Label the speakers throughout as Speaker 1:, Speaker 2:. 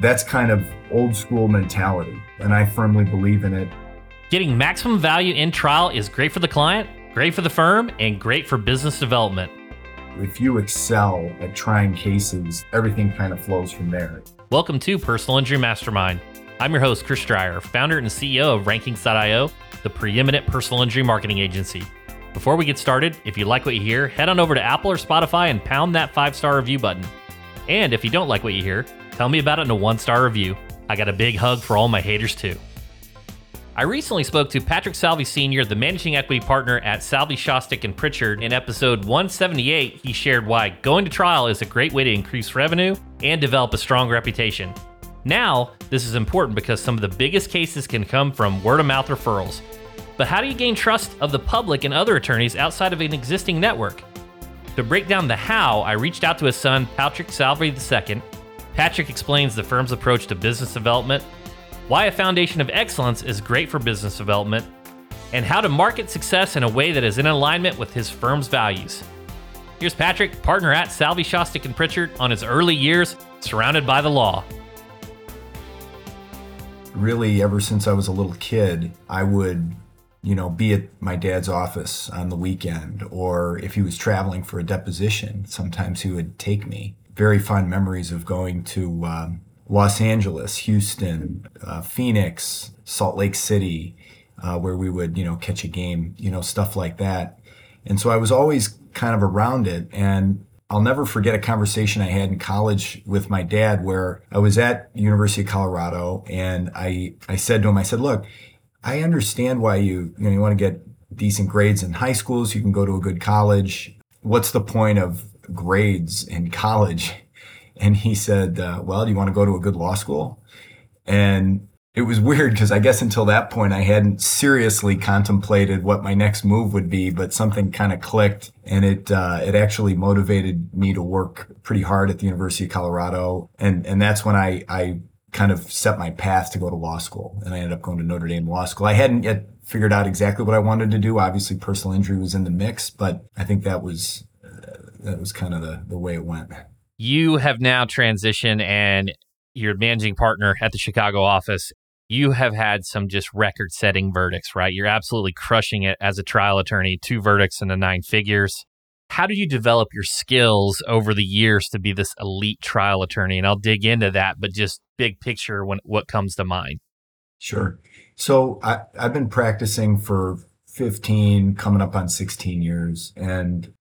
Speaker 1: That's kind of old school mentality, and I firmly believe in it.
Speaker 2: Getting maximum value in trial is great for the client, great for the firm, and great for business development.
Speaker 1: If you excel at trying cases, everything kind of flows from there.
Speaker 2: Welcome to Personal Injury Mastermind. I'm your host, Chris Dreyer, founder and CEO of Rankings.io, the preeminent personal injury marketing agency. Before we get started, if you like what you hear, head on over to Apple or Spotify and pound that five star review button. And if you don't like what you hear, tell me about it in a one star review. I got a big hug for all my haters too. I recently spoke to Patrick Salvi Sr., the managing equity partner at Salvi Schostok and Pritchard. In episode 178, he shared why going to trial is a great way to increase revenue and develop a strong reputation. Now, this is important because some of the biggest cases can come from word of mouth referrals. But how do you gain trust of the public and other attorneys outside of an existing network? To break down the how, I reached out to his son, Patrick Salvi II. Patrick explains the firm's approach to business development, why a foundation of excellence is great for business development, and how to market success in a way that is in alignment with his firm's values. Here's Patrick, partner at Salvi Schostok and Pritchard, on his early years surrounded by the law.
Speaker 1: Really, ever since I was a little kid, I would, you know, be at my dad's office on the weekend, or if he was traveling for a deposition, sometimes he would take me. Very fond memories of going to um, Los Angeles, Houston, uh, Phoenix, Salt Lake City, uh, where we would, you know, catch a game, you know, stuff like that. And so I was always kind of around it. And I'll never forget a conversation I had in college with my dad where I was at University of Colorado and I, I said to him, I said, look, I understand why you, you know, you want to get decent grades in high schools. You can go to a good college. What's the point of grades in college? and he said, uh, "Well, do you want to go to a good law school?" And it was weird because I guess until that point I hadn't seriously contemplated what my next move would be, but something kind of clicked, and it uh, it actually motivated me to work pretty hard at the University of Colorado, and and that's when I I kind of set my path to go to law school, and I ended up going to Notre Dame Law School. I hadn't yet figured out exactly what I wanted to do. Obviously, personal injury was in the mix, but I think that was that was kind of the the way it went
Speaker 2: you have now transitioned and you're managing partner at the Chicago office. You have had some just record setting verdicts, right? You're absolutely crushing it as a trial attorney, two verdicts in the nine figures. How did you develop your skills over the years to be this elite trial attorney? And I'll dig into that, but just big picture when what comes to mind.
Speaker 1: Sure. So I, I've been practicing for 15, coming up on 16 years. And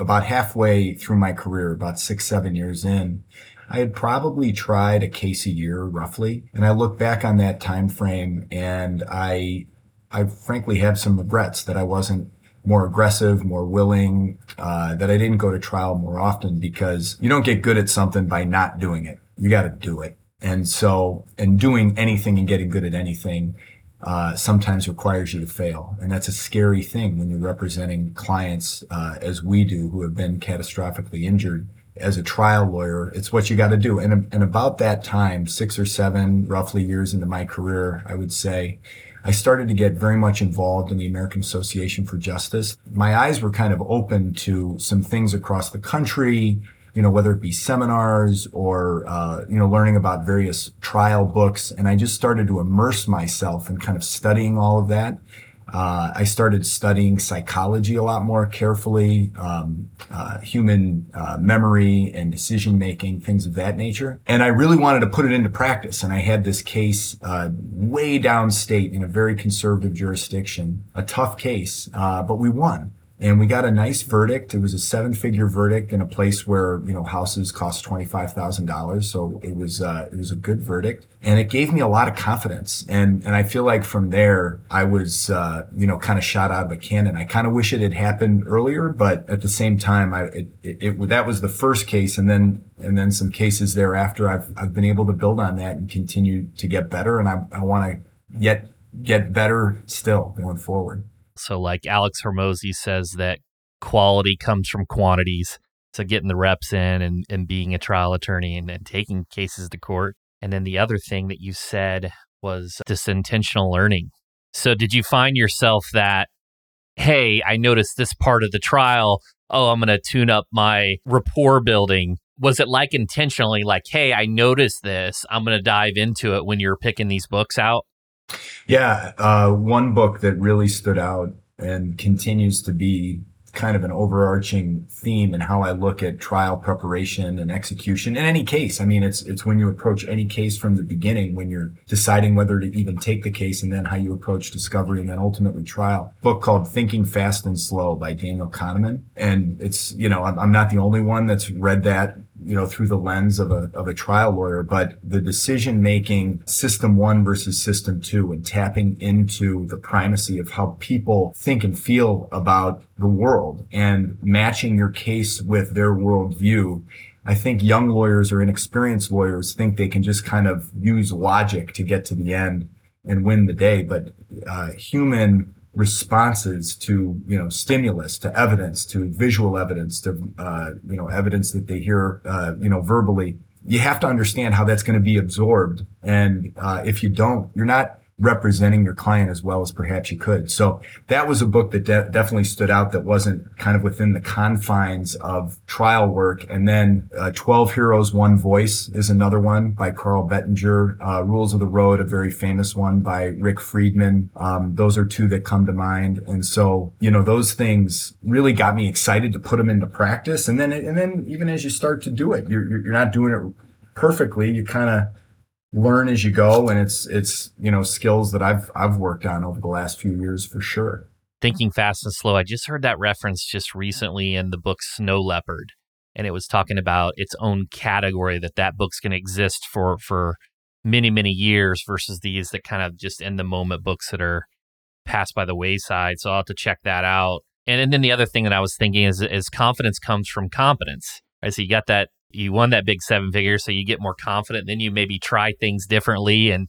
Speaker 1: about halfway through my career, about six, seven years in, I had probably tried a case a year roughly. And I look back on that time frame and I I frankly have some regrets that I wasn't more aggressive, more willing, uh, that I didn't go to trial more often because you don't get good at something by not doing it. You got to do it. And so, and doing anything and getting good at anything uh, sometimes requires you to fail. And that's a scary thing when you're representing clients, uh, as we do, who have been catastrophically injured. As a trial lawyer, it's what you got to do. And, and about that time, six or seven roughly years into my career, I would say, I started to get very much involved in the American Association for Justice. My eyes were kind of open to some things across the country, you know, whether it be seminars or, uh, you know, learning about various trial books. And I just started to immerse myself in kind of studying all of that. Uh, I started studying psychology a lot more carefully, um, uh, human uh, memory and decision making, things of that nature. And I really wanted to put it into practice. And I had this case uh, way downstate in a very conservative jurisdiction, a tough case, uh, but we won and we got a nice verdict. It was a seven figure verdict in a place where, you know, houses cost $25,000. So it was, uh, it was a good verdict and it gave me a lot of confidence. And, and I feel like from there, I was, uh, you know, kind of shot out of a cannon. I kind of wish it had happened earlier, but at the same time, I, it, it, it, that was the first case. And then, and then some cases thereafter, I've, I've been able to build on that and continue to get better. And I, I want to yet get better still going forward.
Speaker 2: So, like Alex Hormozi says that quality comes from quantities. So, getting the reps in and, and being a trial attorney and, and taking cases to court. And then the other thing that you said was this intentional learning. So, did you find yourself that, hey, I noticed this part of the trial. Oh, I'm going to tune up my rapport building was it like intentionally like, hey, I noticed this, I'm going to dive into it when you're picking these books out?
Speaker 1: Yeah, uh, one book that really stood out and continues to be kind of an overarching theme in how I look at trial preparation and execution in any case. I mean, it's, it's when you approach any case from the beginning, when you're deciding whether to even take the case and then how you approach discovery and then ultimately trial. book called Thinking Fast and Slow by Daniel Kahneman. And it's, you know, I'm, I'm not the only one that's read that you know, through the lens of a, of a trial lawyer, but the decision making system one versus system two and tapping into the primacy of how people think and feel about the world and matching your case with their worldview. I think young lawyers or inexperienced lawyers think they can just kind of use logic to get to the end and win the day, but uh, human responses to you know stimulus to evidence to visual evidence to uh, you know evidence that they hear uh, you know verbally. You have to understand how that's going to be absorbed. And uh, if you don't you're not representing your client as well as perhaps you could. So that was a book that de- definitely stood out that wasn't kind of within the confines of trial work. And then uh, 12 Heroes, One Voice is another one by Carl Bettinger. Uh, Rules of the Road, a very famous one by Rick Friedman. Um, those are two that come to mind. And so, you know, those things really got me excited to put them into practice. And then, and then even as you start to do it, you're, you're not doing it perfectly. You kind of, learn as you go and it's it's you know skills that I've I've worked on over the last few years for sure.
Speaker 2: Thinking fast and slow. I just heard that reference just recently in the book Snow Leopard and it was talking about its own category that that book's going to exist for for many many years versus these that kind of just in the moment books that are passed by the wayside. So I'll have to check that out. And, and then the other thing that I was thinking is is confidence comes from competence. Right. So you got that you won that big seven figure, so you get more confident. Then you maybe try things differently, and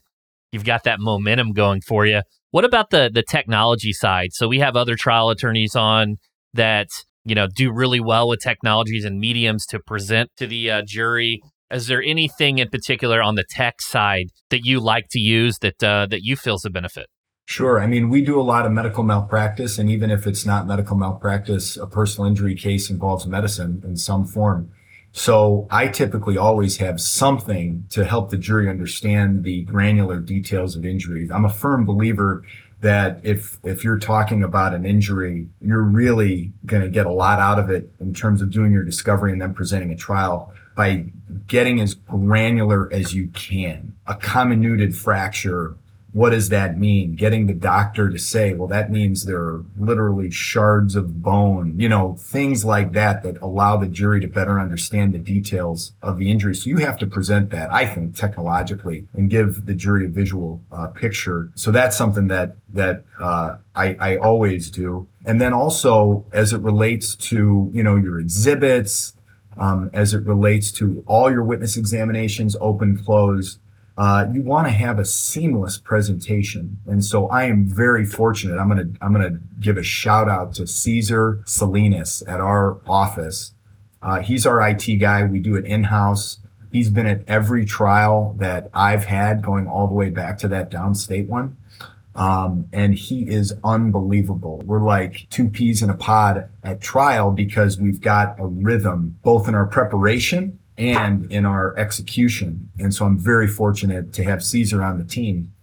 Speaker 2: you've got that momentum going for you. What about the the technology side? So we have other trial attorneys on that you know do really well with technologies and mediums to present to the uh, jury. Is there anything in particular on the tech side that you like to use that uh, that you feel is a benefit?
Speaker 1: Sure. I mean, we do a lot of medical malpractice, and even if it's not medical malpractice, a personal injury case involves medicine in some form. So I typically always have something to help the jury understand the granular details of injuries. I'm a firm believer that if if you're talking about an injury, you're really going to get a lot out of it in terms of doing your discovery and then presenting a trial by getting as granular as you can. A comminuted fracture what does that mean? Getting the doctor to say, well, that means there are literally shards of bone, you know, things like that that allow the jury to better understand the details of the injury. So you have to present that, I think, technologically and give the jury a visual uh, picture. So that's something that, that, uh, I, I always do. And then also as it relates to, you know, your exhibits, um, as it relates to all your witness examinations, open, close, uh, you want to have a seamless presentation. And so I am very fortunate. I'm going to, I'm going to give a shout out to Caesar Salinas at our office. Uh, he's our IT guy. We do it in house. He's been at every trial that I've had going all the way back to that downstate one. Um, and he is unbelievable. We're like two peas in a pod at trial because we've got a rhythm both in our preparation and in our execution. And so I'm very fortunate to have Caesar on the team.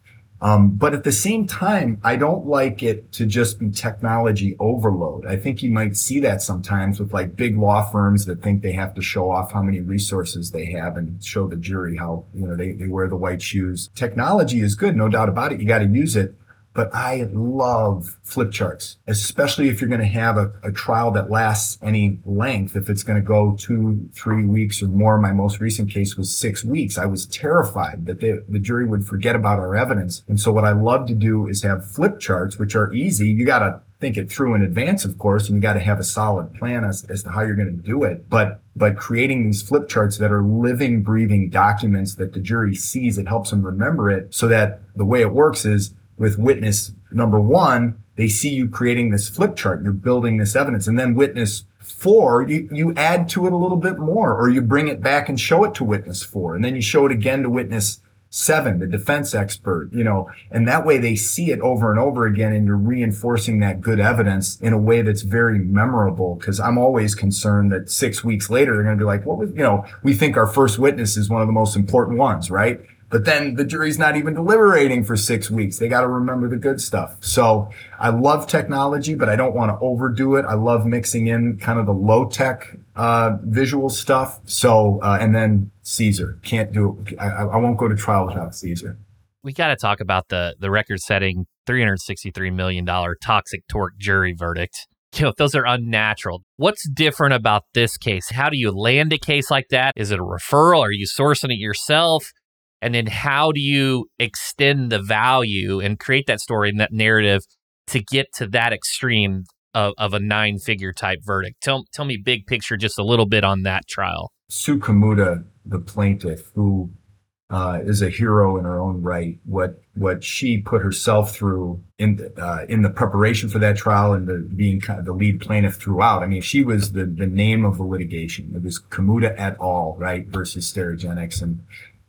Speaker 1: Um, but at the same time, I don't like it to just be technology overload. I think you might see that sometimes with like big law firms that think they have to show off how many resources they have and show the jury how, you know, they, they wear the white shoes. Technology is good, no doubt about it. You got to use it but I love flip charts, especially if you're going to have a, a, trial that lasts any length. If it's going to go two, three weeks or more, my most recent case was six weeks. I was terrified that the, the jury would forget about our evidence. And so what I love to do is have flip charts, which are easy. You got to think it through in advance, of course, and you got to have a solid plan as, as to how you're going to do it. But, but creating these flip charts that are living, breathing documents that the jury sees, it helps them remember it so that the way it works is with witness number one, they see you creating this flip chart. You're building this evidence. And then witness four, you, you add to it a little bit more, or you bring it back and show it to witness four. And then you show it again to witness seven, the defense expert, you know, and that way they see it over and over again and you're reinforcing that good evidence in a way that's very memorable. Cause I'm always concerned that six weeks later, they're going to be like, what was, you know, we think our first witness is one of the most important ones, right? But then the jury's not even deliberating for six weeks. They got to remember the good stuff. So I love technology, but I don't want to overdo it. I love mixing in kind of the low tech uh, visual stuff. So uh, and then Caesar can't do it. I, I won't go to trial without Caesar.
Speaker 2: We got to talk about the the record setting three hundred sixty three million dollar toxic tort jury verdict. You know, those are unnatural. What's different about this case? How do you land a case like that? Is it a referral? Are you sourcing it yourself? And then how do you extend the value and create that story and that narrative to get to that extreme of, of a nine figure type verdict? Tell, tell me big picture just a little bit on that trial.
Speaker 1: Sue Kamuda, the plaintiff, who uh, is a hero in her own right. What what she put herself through in the, uh, in the preparation for that trial and the being kind of the lead plaintiff throughout. I mean, she was the the name of the litigation. It was Kamuda et al. Right versus Sterigenics, and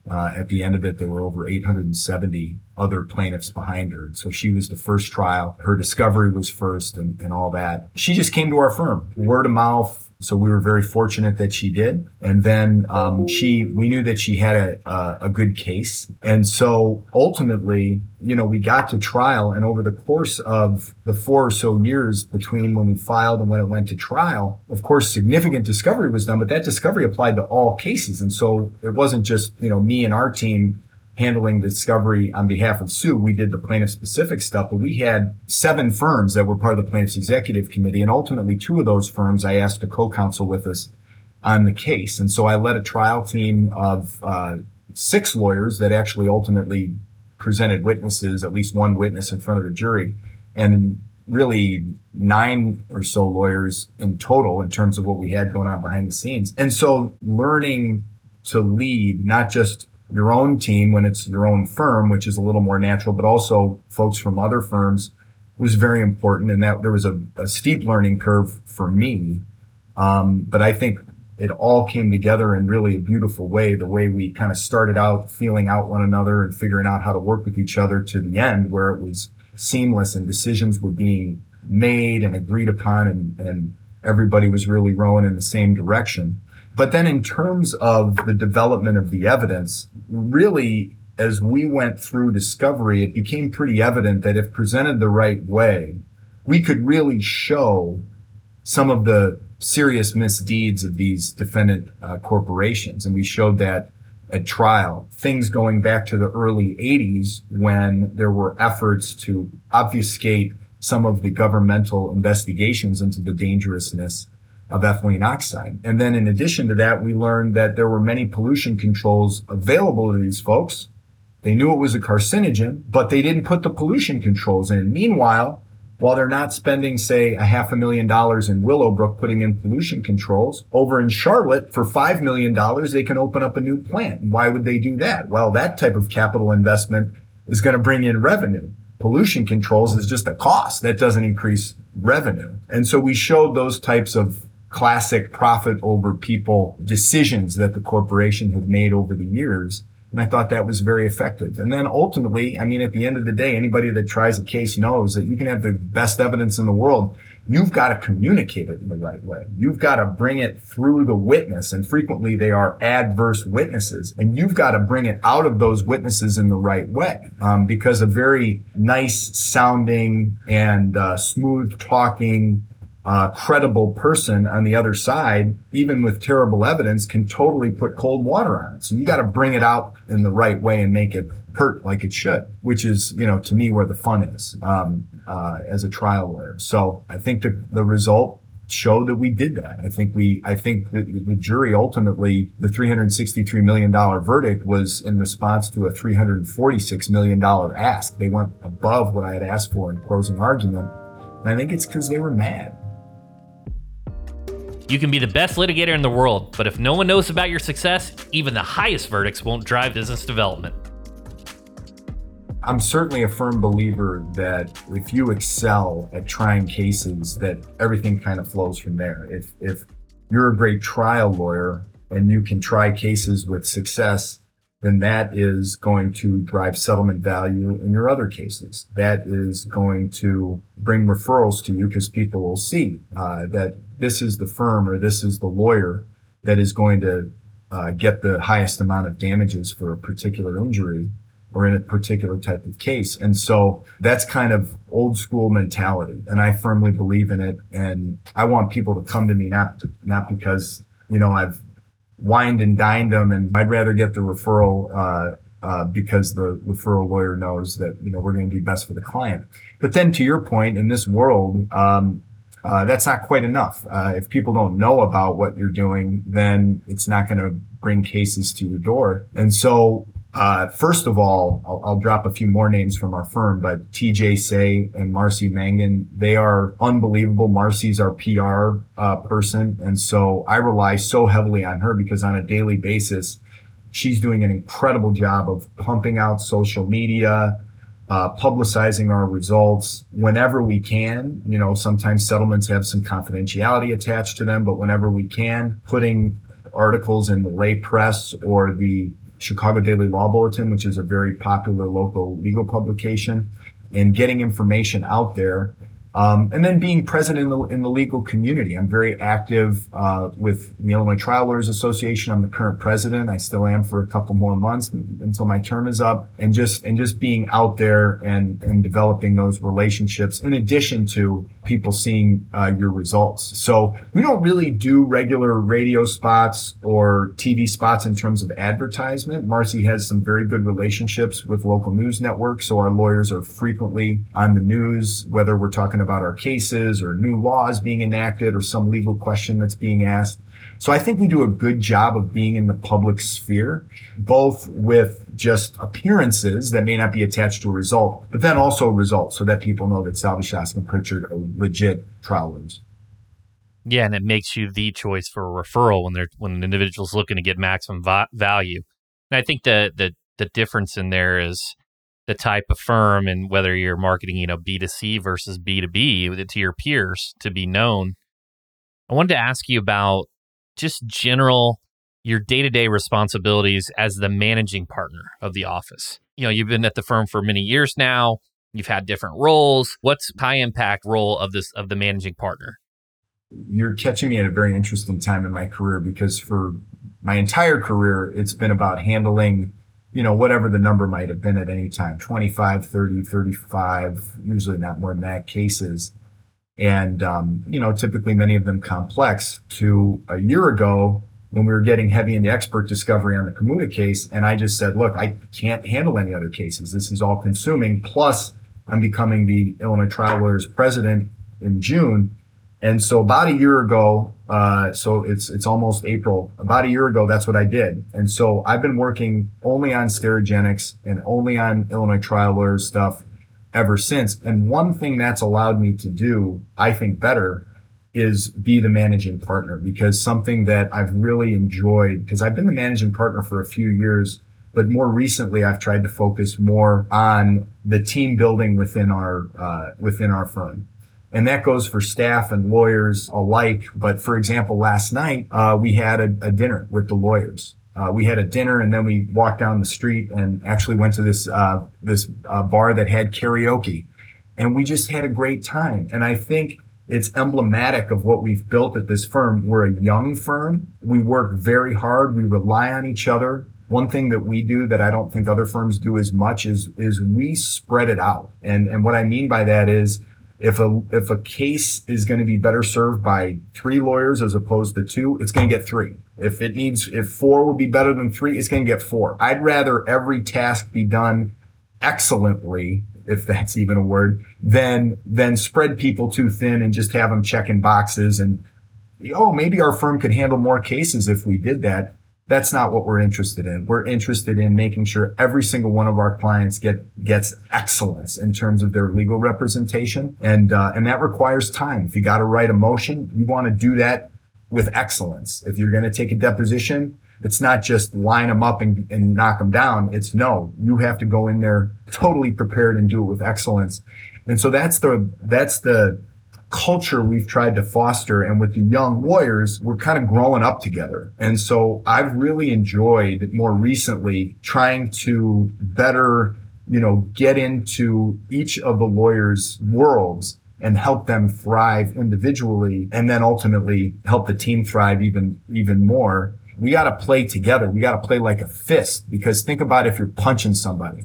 Speaker 1: Uh, at the end of it, there were over 870 other plaintiffs behind her. So she was the first trial. Her discovery was first and, and all that. She just came to our firm, word of mouth, so we were very fortunate that she did. And then um, she, we knew that she had a, a, a good case. And so ultimately, you know, we got to trial. And over the course of the four or so years between when we filed and when it went to trial, of course, significant discovery was done, but that discovery applied to all cases. And so it wasn't just, you know, me and our team handling the discovery on behalf of Sue. We did the plaintiff specific stuff, but we had seven firms that were part of the plaintiff's executive committee. And ultimately, two of those firms I asked to co counsel with us on the case. And so I led a trial team of uh, six lawyers that actually ultimately presented witnesses, at least one witness in front of the jury. And really nine or so lawyers in total in terms of what we had going on behind the scenes. And so learning to lead, not just your own team when it's your own firm, which is a little more natural, but also folks from other firms was very important. And that there was a, a steep learning curve for me. Um, but I think it all came together in really a beautiful way. The way we kind of started out feeling out one another and figuring out how to work with each other to the end where it was seamless and decisions were being made and agreed upon and, and everybody was really rowing in the same direction. But then in terms of the development of the evidence, really, as we went through discovery, it became pretty evident that if presented the right way, we could really show some of the serious misdeeds of these defendant uh, corporations. And we showed that at trial, things going back to the early 80s when there were efforts to obfuscate some of the governmental investigations into the dangerousness of ethylene oxide. And then in addition to that, we learned that there were many pollution controls available to these folks. They knew it was a carcinogen, but they didn't put the pollution controls in. Meanwhile, while they're not spending, say, a half a million dollars in Willowbrook putting in pollution controls, over in Charlotte for $5 million, they can open up a new plant. Why would they do that? Well, that type of capital investment is going to bring in revenue. Pollution controls is just a cost that doesn't increase revenue. And so we showed those types of classic profit over people decisions that the corporation had made over the years. And I thought that was very effective. And then ultimately, I mean, at the end of the day, anybody that tries a case knows that you can have the best evidence in the world. You've got to communicate it in the right way. You've got to bring it through the witness. And frequently they are adverse witnesses. And you've got to bring it out of those witnesses in the right way. Um, because a very nice sounding and uh, smooth talking uh, credible person on the other side, even with terrible evidence, can totally put cold water on it. So you got to bring it out in the right way and make it hurt like it should, which is, you know, to me where the fun is um, uh, as a trial lawyer. So I think the, the result showed that we did that. I think we, I think the, the jury ultimately, the $363 million verdict was in response to a $346 million ask. They went above what I had asked for in closing argument. And I think it's because they were mad.
Speaker 2: You can be the best litigator in the world, but if no one knows about your success, even the highest verdicts won't drive business development.
Speaker 1: I'm certainly a firm believer that if you excel at trying cases, that everything kind of flows from there. If if you're a great trial lawyer and you can try cases with success, then that is going to drive settlement value in your other cases. That is going to bring referrals to you because people will see uh, that this is the firm or this is the lawyer that is going to uh, get the highest amount of damages for a particular injury or in a particular type of case. And so that's kind of old school mentality. And I firmly believe in it. And I want people to come to me not, not because, you know, I've wined and dined them and I'd rather get the referral, uh, uh, because the referral lawyer knows that, you know, we're going to do best for the client. But then to your point, in this world, um, uh, that's not quite enough. Uh, if people don't know about what you're doing, then it's not going to bring cases to your door. And so uh, first of all, I'll, I'll, drop a few more names from our firm, but TJ Say and Marcy Mangan, they are unbelievable. Marcy's our PR uh, person. And so I rely so heavily on her because on a daily basis, she's doing an incredible job of pumping out social media, uh, publicizing our results whenever we can. You know, sometimes settlements have some confidentiality attached to them, but whenever we can, putting articles in the lay press or the Chicago Daily Law Bulletin, which is a very popular local legal publication, and getting information out there um, and then being present in the in the legal community, I'm very active uh, with the Illinois Trial Lawyers Association. I'm the current president. I still am for a couple more months until my term is up, and just and just being out there and and developing those relationships. In addition to people seeing uh, your results, so we don't really do regular radio spots or TV spots in terms of advertisement. Marcy has some very good relationships with local news networks, so our lawyers are frequently on the news, whether we're talking talking about our cases or new laws being enacted or some legal question that's being asked. So I think we do a good job of being in the public sphere, both with just appearances that may not be attached to a result, but then also results so that people know that Schostok and Pritchard are legit trial lawyers.
Speaker 2: Yeah, and it makes you the choice for a referral when they're when an individual's looking to get maximum va- value. And I think the the the difference in there is the type of firm and whether you're marketing, you know, B2C versus B2B to your peers to be known. I wanted to ask you about just general your day-to-day responsibilities as the managing partner of the office. You know, you've been at the firm for many years now. You've had different roles. What's high impact role of this of the managing partner?
Speaker 1: You're catching me at a very interesting time in my career because for my entire career it's been about handling you know, whatever the number might have been at any time 25, 30, 35, usually not more than that cases. And, um, you know, typically many of them complex to a year ago when we were getting heavy into expert discovery on the Kamuda case. And I just said, look, I can't handle any other cases. This is all consuming. Plus, I'm becoming the Illinois Trial Lawyers president in June. And so about a year ago, uh, so it's it's almost April. About a year ago, that's what I did. And so I've been working only on Sterigenics and only on Illinois trial stuff ever since. And one thing that's allowed me to do, I think, better is be the managing partner because something that I've really enjoyed because I've been the managing partner for a few years, but more recently I've tried to focus more on the team building within our uh, within our firm. And that goes for staff and lawyers alike. But for example, last night, uh, we had a, a, dinner with the lawyers. Uh, we had a dinner and then we walked down the street and actually went to this, uh, this uh, bar that had karaoke. And we just had a great time. And I think it's emblematic of what we've built at this firm. We're a young firm. We work very hard. We rely on each other. One thing that we do that I don't think other firms do as much is, is we spread it out. And, and what I mean by that is, if a if a case is going to be better served by three lawyers as opposed to two, it's going to get three. If it needs if four would be better than three, it's going to get four. I'd rather every task be done excellently, if that's even a word, than than spread people too thin and just have them checking boxes and oh maybe our firm could handle more cases if we did that. That's not what we're interested in. We're interested in making sure every single one of our clients get gets excellence in terms of their legal representation, and uh, and that requires time. If you got to write a motion, you want to do that with excellence. If you're going to take a deposition, it's not just line them up and, and knock them down. It's no, you have to go in there totally prepared and do it with excellence. And so that's the that's the culture we've tried to foster. And with the young lawyers, we're kind of growing up together. And so I've really enjoyed more recently trying to better, you know, get into each of the lawyers' worlds and help them thrive individually and then ultimately help the team thrive even, even more. We got to play together. We got to play like a fist because think about if you're punching somebody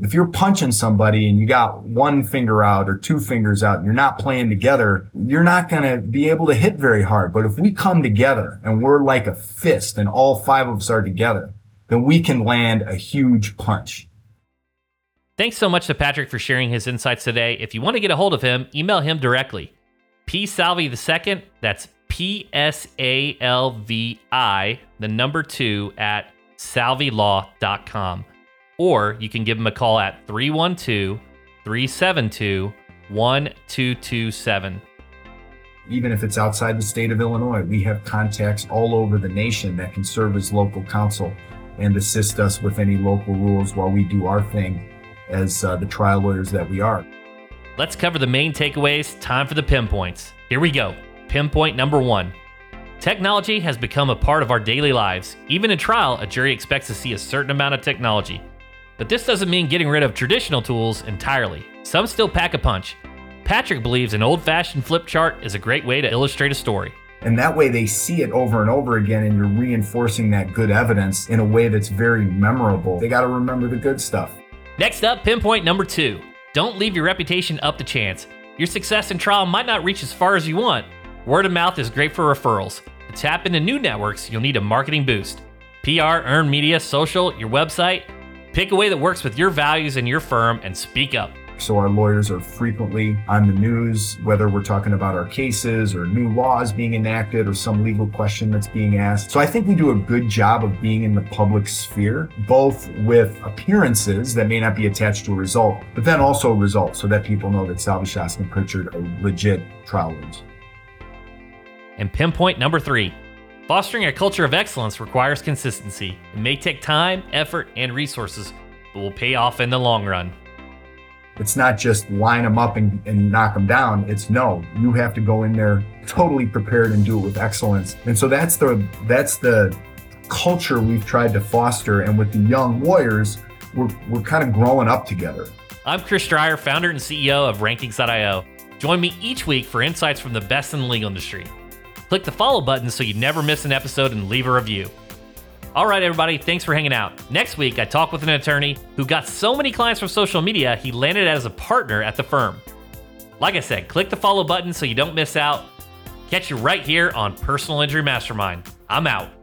Speaker 1: if you're punching somebody and you got one finger out or two fingers out and you're not playing together, you're not going to be able to hit very hard. But if we come together and we're like a fist and all five of us are together, then we can land a huge punch.
Speaker 2: Thanks so much to Patrick for sharing his insights today. If you want to get a hold of him, email him directly. P Salvi the second, that's P S A L V I, the number two at salvilaw.com or you can give them a call at 312 372 1227.
Speaker 1: Even if it's outside the state of Illinois, we have contacts all over the nation that can serve as local counsel and assist us with any local rules while we do our thing as uh, the trial lawyers that we are.
Speaker 2: Let's cover the main takeaways. Time for the pinpoints. Here we go. Pinpoint number one Technology has become a part of our daily lives. Even in trial, a jury expects to see a certain amount of technology. But this doesn't mean getting rid of traditional tools entirely. Some still pack a punch. Patrick believes an old fashioned flip chart is a great way to illustrate a story.
Speaker 1: And that way they see it over and over again, and you're reinforcing that good evidence in a way that's very memorable. They got to remember the good stuff.
Speaker 2: Next up, pinpoint number two don't leave your reputation up to chance. Your success in trial might not reach as far as you want. Word of mouth is great for referrals. To tap into new networks, you'll need a marketing boost. PR, earned media, social, your website, Pick a way that works with your values and your firm and speak up.
Speaker 1: So, our lawyers are frequently on the news, whether we're talking about our cases or new laws being enacted or some legal question that's being asked. So, I think we do a good job of being in the public sphere, both with appearances that may not be attached to a result, but then also results so that people know that Salvi and Pritchard are legit trial lawyers.
Speaker 2: And pinpoint number three Fostering a culture of excellence requires consistency. It may take time, effort, and resources, but will pay off in the long run.
Speaker 1: It's not just line them up and, and knock them down. It's no, you have to go in there totally prepared and do it with excellence. And so that's the that's the culture we've tried to foster. And with the young lawyers, we're, we're kind of growing up together.
Speaker 2: I'm Chris Dreyer, founder and CEO of Rankings.io. Join me each week for insights from the best in the legal industry. Click the follow button so you never miss an episode and leave a review. All right, everybody, thanks for hanging out. Next week, I talk with an attorney who got so many clients from social media, he landed as a partner at the firm. Like I said, click the follow button so you don't miss out. Catch you right here on Personal Injury Mastermind. I'm out.